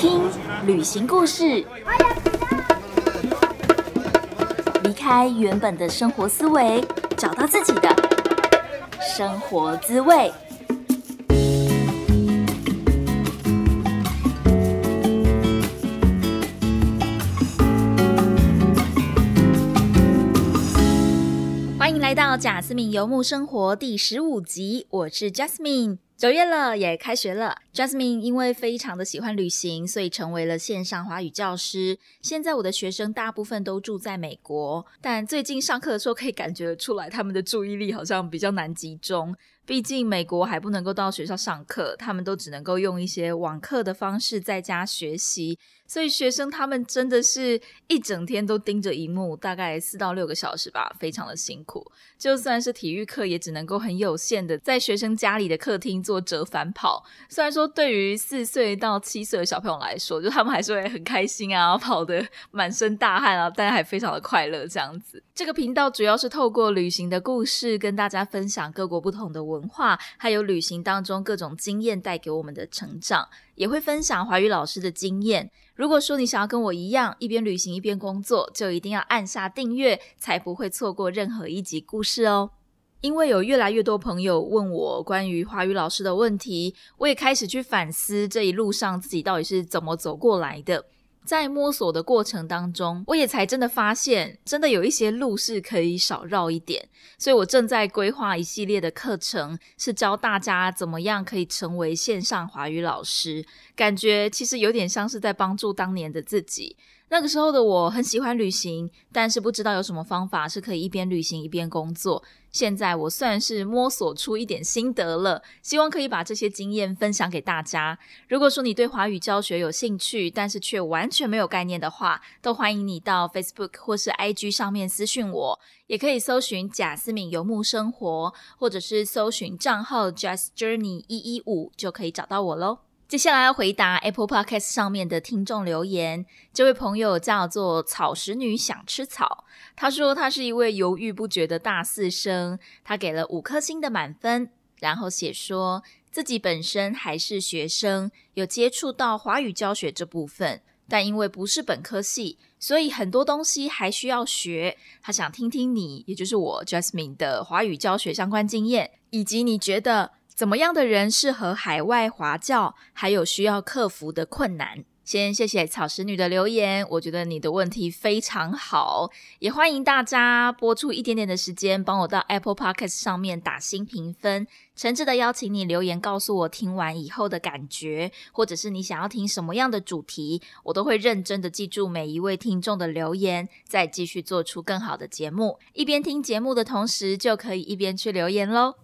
听旅行故事，离开原本的生活思维，找到自己的生活滋味。欢迎来到贾斯敏游牧生活第十五集，我是 Jasmine。九月了，也开学了。Jasmine 因为非常的喜欢旅行，所以成为了线上华语教师。现在我的学生大部分都住在美国，但最近上课的时候可以感觉出来，他们的注意力好像比较难集中。毕竟美国还不能够到学校上课，他们都只能够用一些网课的方式在家学习。所以学生他们真的是一整天都盯着荧幕，大概四到六个小时吧，非常的辛苦。就算是体育课，也只能够很有限的在学生家里的客厅做折返跑。虽然说对于四岁到七岁的小朋友来说，就他们还是会很开心啊，跑得满身大汗啊，但还非常的快乐这样子。这个频道主要是透过旅行的故事，跟大家分享各国不同的文化，还有旅行当中各种经验带给我们的成长。也会分享华语老师的经验。如果说你想要跟我一样一边旅行一边工作，就一定要按下订阅，才不会错过任何一集故事哦。因为有越来越多朋友问我关于华语老师的问题，我也开始去反思这一路上自己到底是怎么走过来的。在摸索的过程当中，我也才真的发现，真的有一些路是可以少绕一点。所以我正在规划一系列的课程，是教大家怎么样可以成为线上华语老师。感觉其实有点像是在帮助当年的自己。那个时候的我很喜欢旅行，但是不知道有什么方法是可以一边旅行一边工作。现在我算是摸索出一点心得了，希望可以把这些经验分享给大家。如果说你对华语教学有兴趣，但是却完全没有概念的话，都欢迎你到 Facebook 或是 IG 上面私讯我，也可以搜寻贾思敏游牧生活，或者是搜寻账号 Just Journey 一一五就可以找到我喽。接下来要回答 Apple Podcast 上面的听众留言。这位朋友叫做草食女，想吃草。他说他是一位犹豫不决的大四生，他给了五颗星的满分，然后写说自己本身还是学生，有接触到华语教学这部分，但因为不是本科系，所以很多东西还需要学。他想听听你，也就是我 Jasmine 的华语教学相关经验，以及你觉得。怎么样的人适合海外华教？还有需要克服的困难？先谢谢草食女的留言，我觉得你的问题非常好，也欢迎大家播出一点点的时间，帮我到 Apple Podcast 上面打新评分。诚挚的邀请你留言告诉我听完以后的感觉，或者是你想要听什么样的主题，我都会认真的记住每一位听众的留言，再继续做出更好的节目。一边听节目的同时，就可以一边去留言喽。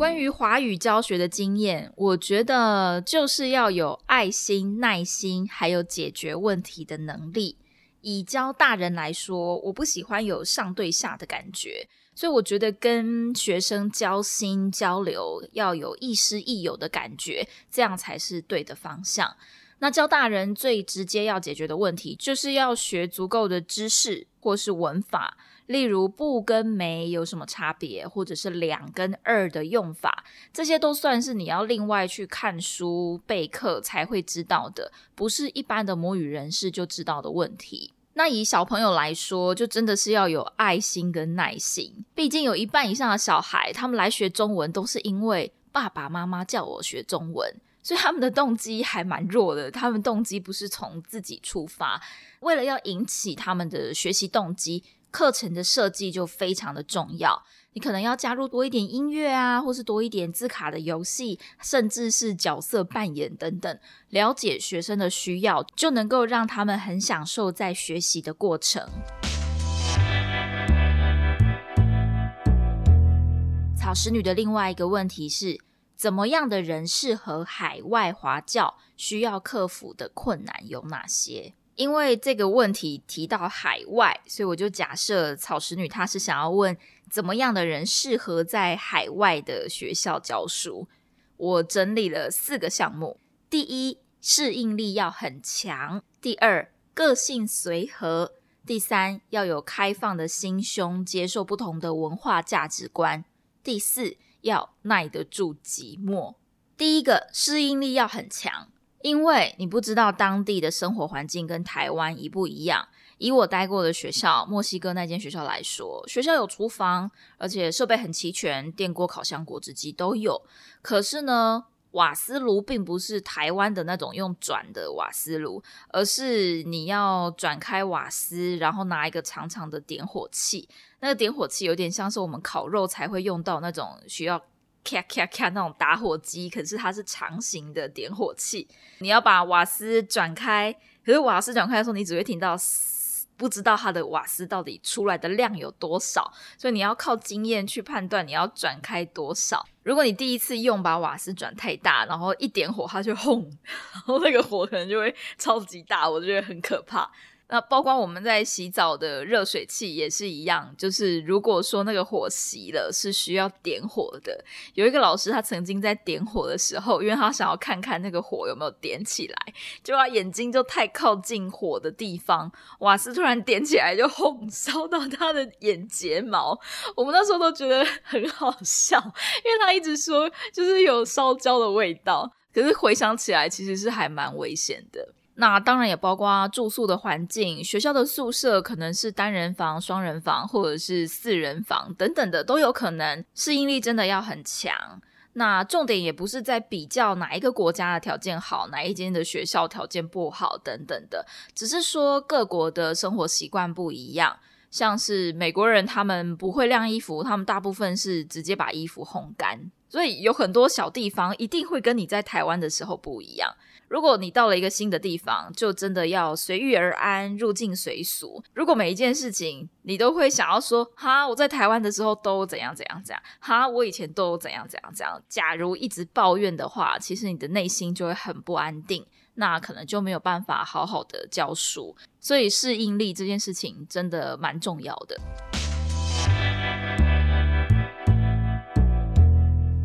关于华语教学的经验，我觉得就是要有爱心、耐心，还有解决问题的能力。以教大人来说，我不喜欢有上对下的感觉，所以我觉得跟学生交心交流要有亦师亦友的感觉，这样才是对的方向。那教大人最直接要解决的问题，就是要学足够的知识或是文法。例如不跟没有什么差别，或者是两跟二的用法，这些都算是你要另外去看书备课才会知道的，不是一般的母语人士就知道的问题。那以小朋友来说，就真的是要有爱心跟耐心。毕竟有一半以上的小孩，他们来学中文都是因为爸爸妈妈叫我学中文，所以他们的动机还蛮弱的。他们动机不是从自己出发，为了要引起他们的学习动机。课程的设计就非常的重要，你可能要加入多一点音乐啊，或是多一点字卡的游戏，甚至是角色扮演等等，了解学生的需要，就能够让他们很享受在学习的过程。草食女的另外一个问题是，怎么样的人适合海外华教？需要克服的困难有哪些？因为这个问题提到海外，所以我就假设草食女她是想要问怎么样的人适合在海外的学校教书。我整理了四个项目：第一，适应力要很强；第二，个性随和；第三，要有开放的心胸，接受不同的文化价值观。第四，要耐得住寂寞。第一个，适应力要很强，因为你不知道当地的生活环境跟台湾一不一样。以我待过的学校，墨西哥那间学校来说，学校有厨房，而且设备很齐全，电锅、烤箱、果汁机都有。可是呢，瓦斯炉并不是台湾的那种用转的瓦斯炉，而是你要转开瓦斯，然后拿一个长长的点火器。那个点火器有点像是我们烤肉才会用到那种需要咔咔咔那种打火机，可是它是长形的点火器。你要把瓦斯转开，可是瓦斯转开的时候，你只会听到。不知道它的瓦斯到底出来的量有多少，所以你要靠经验去判断你要转开多少。如果你第一次用把瓦斯转太大，然后一点火它就轰，然后那个火可能就会超级大，我觉得很可怕。那包括我们在洗澡的热水器也是一样，就是如果说那个火熄了，是需要点火的。有一个老师他曾经在点火的时候，因为他想要看看那个火有没有点起来，就他眼睛就太靠近火的地方，瓦斯突然点起来就轰烧到他的眼睫毛。我们那时候都觉得很好笑，因为他一直说就是有烧焦的味道，可是回想起来其实是还蛮危险的。那当然也包括住宿的环境，学校的宿舍可能是单人房、双人房，或者是四人房等等的都有可能。适应力真的要很强。那重点也不是在比较哪一个国家的条件好，哪一间的学校条件不好等等的，只是说各国的生活习惯不一样。像是美国人，他们不会晾衣服，他们大部分是直接把衣服烘干，所以有很多小地方一定会跟你在台湾的时候不一样。如果你到了一个新的地方，就真的要随遇而安，入境随俗。如果每一件事情你都会想要说，哈，我在台湾的时候都怎样怎样怎样，哈，我以前都怎样怎样怎样。假如一直抱怨的话，其实你的内心就会很不安定，那可能就没有办法好好的教书。所以适应力这件事情真的蛮重要的。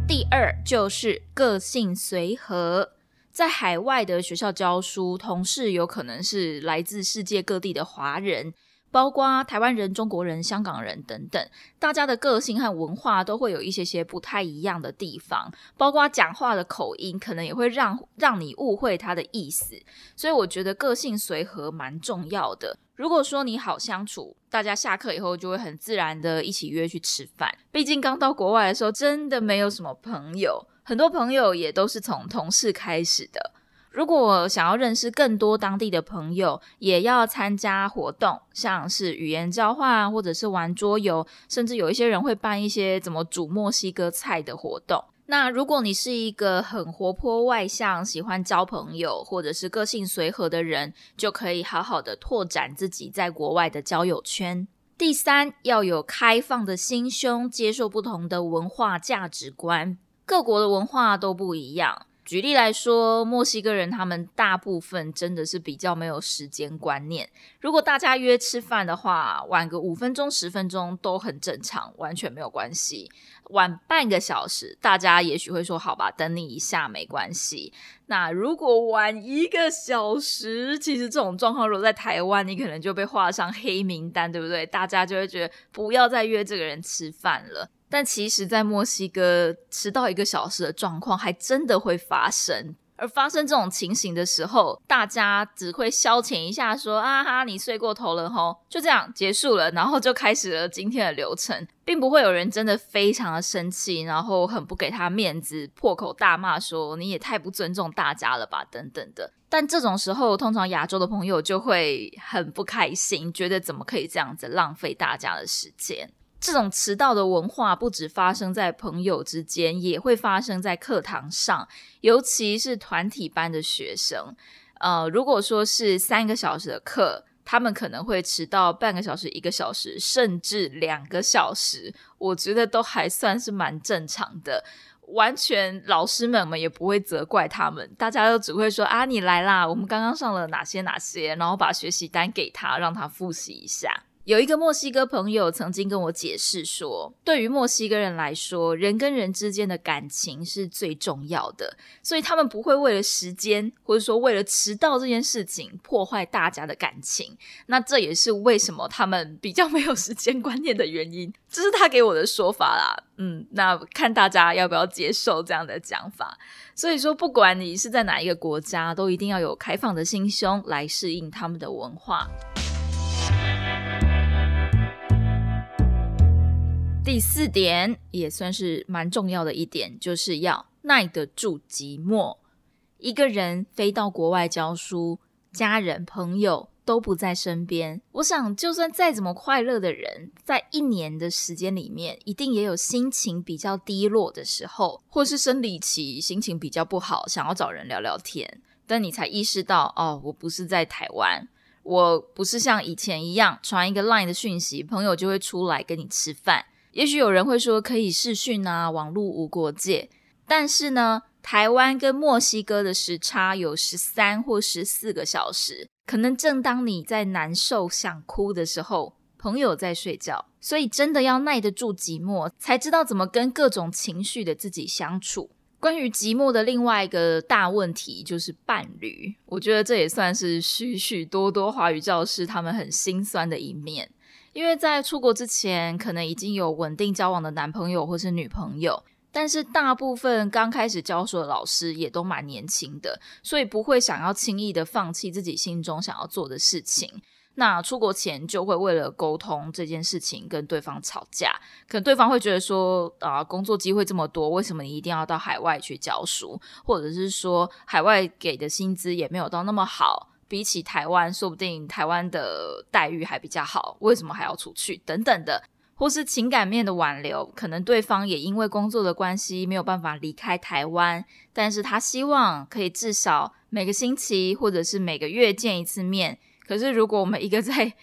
第二就是个性随和。在海外的学校教书，同事有可能是来自世界各地的华人，包括台湾人、中国人、香港人等等。大家的个性和文化都会有一些些不太一样的地方，包括讲话的口音，可能也会让让你误会他的意思。所以我觉得个性随和蛮重要的。如果说你好相处，大家下课以后就会很自然的一起约去吃饭。毕竟刚到国外的时候，真的没有什么朋友。很多朋友也都是从同事开始的。如果想要认识更多当地的朋友，也要参加活动，像是语言交换，或者是玩桌游，甚至有一些人会办一些怎么煮墨西哥菜的活动。那如果你是一个很活泼外向、喜欢交朋友，或者是个性随和的人，就可以好好的拓展自己在国外的交友圈。第三，要有开放的心胸，接受不同的文化价值观。各国的文化都不一样。举例来说，墨西哥人他们大部分真的是比较没有时间观念。如果大家约吃饭的话，晚个五分钟、十分钟都很正常，完全没有关系。晚半个小时，大家也许会说：“好吧，等你一下，没关系。”那如果晚一个小时，其实这种状况如果在台湾，你可能就被画上黑名单，对不对？大家就会觉得不要再约这个人吃饭了。但其实，在墨西哥迟到一个小时的状况还真的会发生。而发生这种情形的时候，大家只会消遣一下，说：“啊哈，你睡过头了吼。”就这样结束了，然后就开始了今天的流程，并不会有人真的非常的生气，然后很不给他面子，破口大骂说：“你也太不尊重大家了吧？”等等的。但这种时候，通常亚洲的朋友就会很不开心，觉得怎么可以这样子浪费大家的时间。这种迟到的文化不止发生在朋友之间，也会发生在课堂上，尤其是团体班的学生。呃，如果说是三个小时的课，他们可能会迟到半个小时、一个小时，甚至两个小时，我觉得都还算是蛮正常的。完全老师们们也不会责怪他们，大家都只会说啊，你来啦，我们刚刚上了哪些哪些，然后把学习单给他，让他复习一下。有一个墨西哥朋友曾经跟我解释说，对于墨西哥人来说，人跟人之间的感情是最重要的，所以他们不会为了时间或者说为了迟到这件事情破坏大家的感情。那这也是为什么他们比较没有时间观念的原因。这是他给我的说法啦。嗯，那看大家要不要接受这样的讲法。所以说，不管你是在哪一个国家，都一定要有开放的心胸来适应他们的文化。第四点也算是蛮重要的一点，就是要耐得住寂寞。一个人飞到国外教书，家人朋友都不在身边。我想，就算再怎么快乐的人，在一年的时间里面，一定也有心情比较低落的时候，或是生理期心情比较不好，想要找人聊聊天。但你才意识到，哦，我不是在台湾，我不是像以前一样传一个 Line 的讯息，朋友就会出来跟你吃饭。也许有人会说可以视讯啊，网络无国界。但是呢，台湾跟墨西哥的时差有十三或十四个小时，可能正当你在难受想哭的时候，朋友在睡觉。所以真的要耐得住寂寞，才知道怎么跟各种情绪的自己相处。关于寂寞的另外一个大问题就是伴侣，我觉得这也算是许许多多华语教师他们很心酸的一面。因为在出国之前，可能已经有稳定交往的男朋友或是女朋友，但是大部分刚开始教书的老师也都蛮年轻的，所以不会想要轻易的放弃自己心中想要做的事情。那出国前就会为了沟通这件事情跟对方吵架，可能对方会觉得说啊，工作机会这么多，为什么你一定要到海外去教书？或者是说海外给的薪资也没有到那么好。比起台湾，说不定台湾的待遇还比较好，为什么还要出去？等等的，或是情感面的挽留，可能对方也因为工作的关系没有办法离开台湾，但是他希望可以至少每个星期或者是每个月见一次面。可是如果我们一个在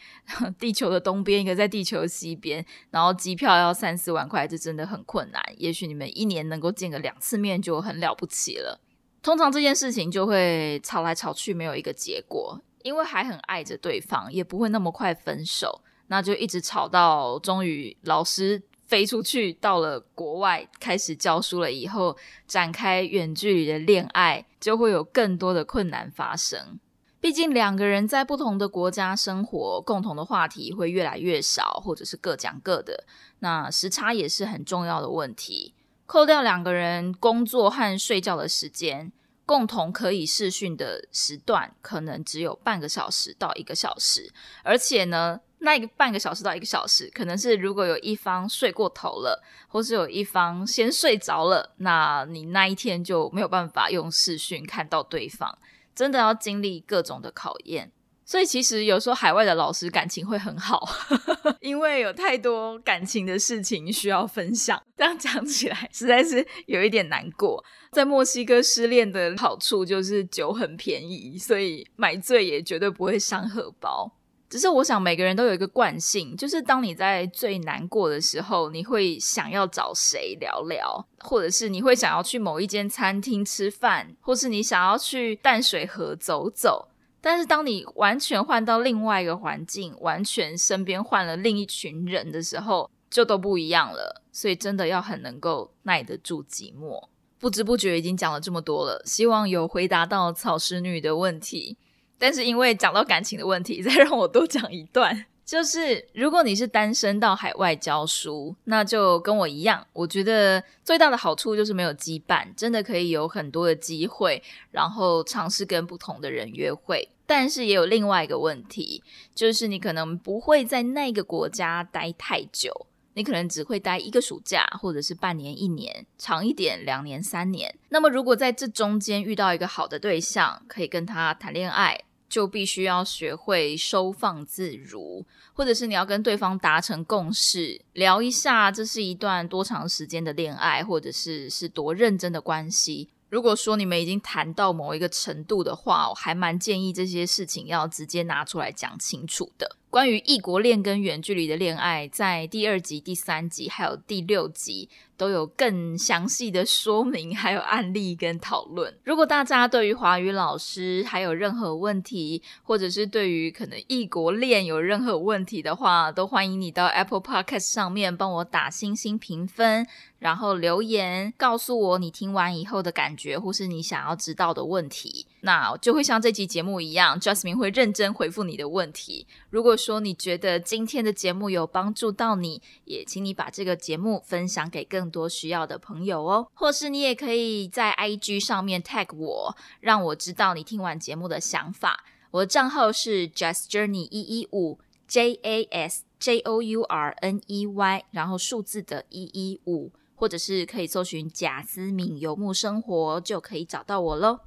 地球的东边，一个在地球的西边，然后机票要三四万块，这真的很困难。也许你们一年能够见个两次面就很了不起了。通常这件事情就会吵来吵去，没有一个结果，因为还很爱着对方，也不会那么快分手，那就一直吵到终于老师飞出去到了国外开始教书了以后，展开远距离的恋爱，就会有更多的困难发生。毕竟两个人在不同的国家生活，共同的话题会越来越少，或者是各讲各的，那时差也是很重要的问题。扣掉两个人工作和睡觉的时间，共同可以视讯的时段可能只有半个小时到一个小时，而且呢，那个半个小时到一个小时，可能是如果有一方睡过头了，或是有一方先睡着了，那你那一天就没有办法用视讯看到对方，真的要经历各种的考验。所以其实有时候海外的老师感情会很好，因为有太多感情的事情需要分享。这样讲起来实在是有一点难过。在墨西哥失恋的好处就是酒很便宜，所以买醉也绝对不会伤荷包。只是我想每个人都有一个惯性，就是当你在最难过的时候，你会想要找谁聊聊，或者是你会想要去某一间餐厅吃饭，或是你想要去淡水河走走。但是，当你完全换到另外一个环境，完全身边换了另一群人的时候，就都不一样了。所以，真的要很能够耐得住寂寞。不知不觉已经讲了这么多了，希望有回答到草食女的问题。但是，因为讲到感情的问题，再让我多讲一段。就是如果你是单身到海外教书，那就跟我一样。我觉得最大的好处就是没有羁绊，真的可以有很多的机会，然后尝试跟不同的人约会。但是也有另外一个问题，就是你可能不会在那个国家待太久，你可能只会待一个暑假，或者是半年、一年，长一点两年、三年。那么如果在这中间遇到一个好的对象，可以跟他谈恋爱。就必须要学会收放自如，或者是你要跟对方达成共识，聊一下这是一段多长时间的恋爱，或者是是多认真的关系。如果说你们已经谈到某一个程度的话，我还蛮建议这些事情要直接拿出来讲清楚的。关于异国恋跟远距离的恋爱，在第二集、第三集还有第六集。都有更详细的说明，还有案例跟讨论。如果大家对于华语老师还有任何问题，或者是对于可能异国恋有任何问题的话，都欢迎你到 Apple Podcast 上面帮我打星星评分，然后留言告诉我你听完以后的感觉，或是你想要知道的问题。那就会像这期节目一样，Justin 会认真回复你的问题。如果说你觉得今天的节目有帮助到你，也请你把这个节目分享给更。多需要的朋友哦，或是你也可以在 IG 上面 tag 我，让我知道你听完节目的想法。我的账号是 Just Journey 一一五 J A S J O U R N E Y，然后数字的一一五，或者是可以搜寻贾思敏游牧生活，就可以找到我喽。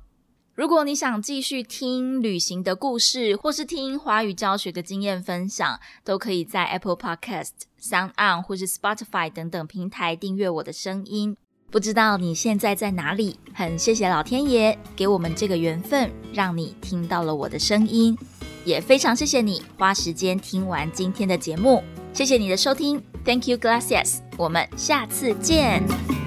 如果你想继续听旅行的故事，或是听华语教学的经验分享，都可以在 Apple Podcast、Sound On 或是 Spotify 等等平台订阅我的声音。不知道你现在在哪里？很谢谢老天爷给我们这个缘分，让你听到了我的声音，也非常谢谢你花时间听完今天的节目。谢谢你的收听，Thank you, gracias。我们下次见。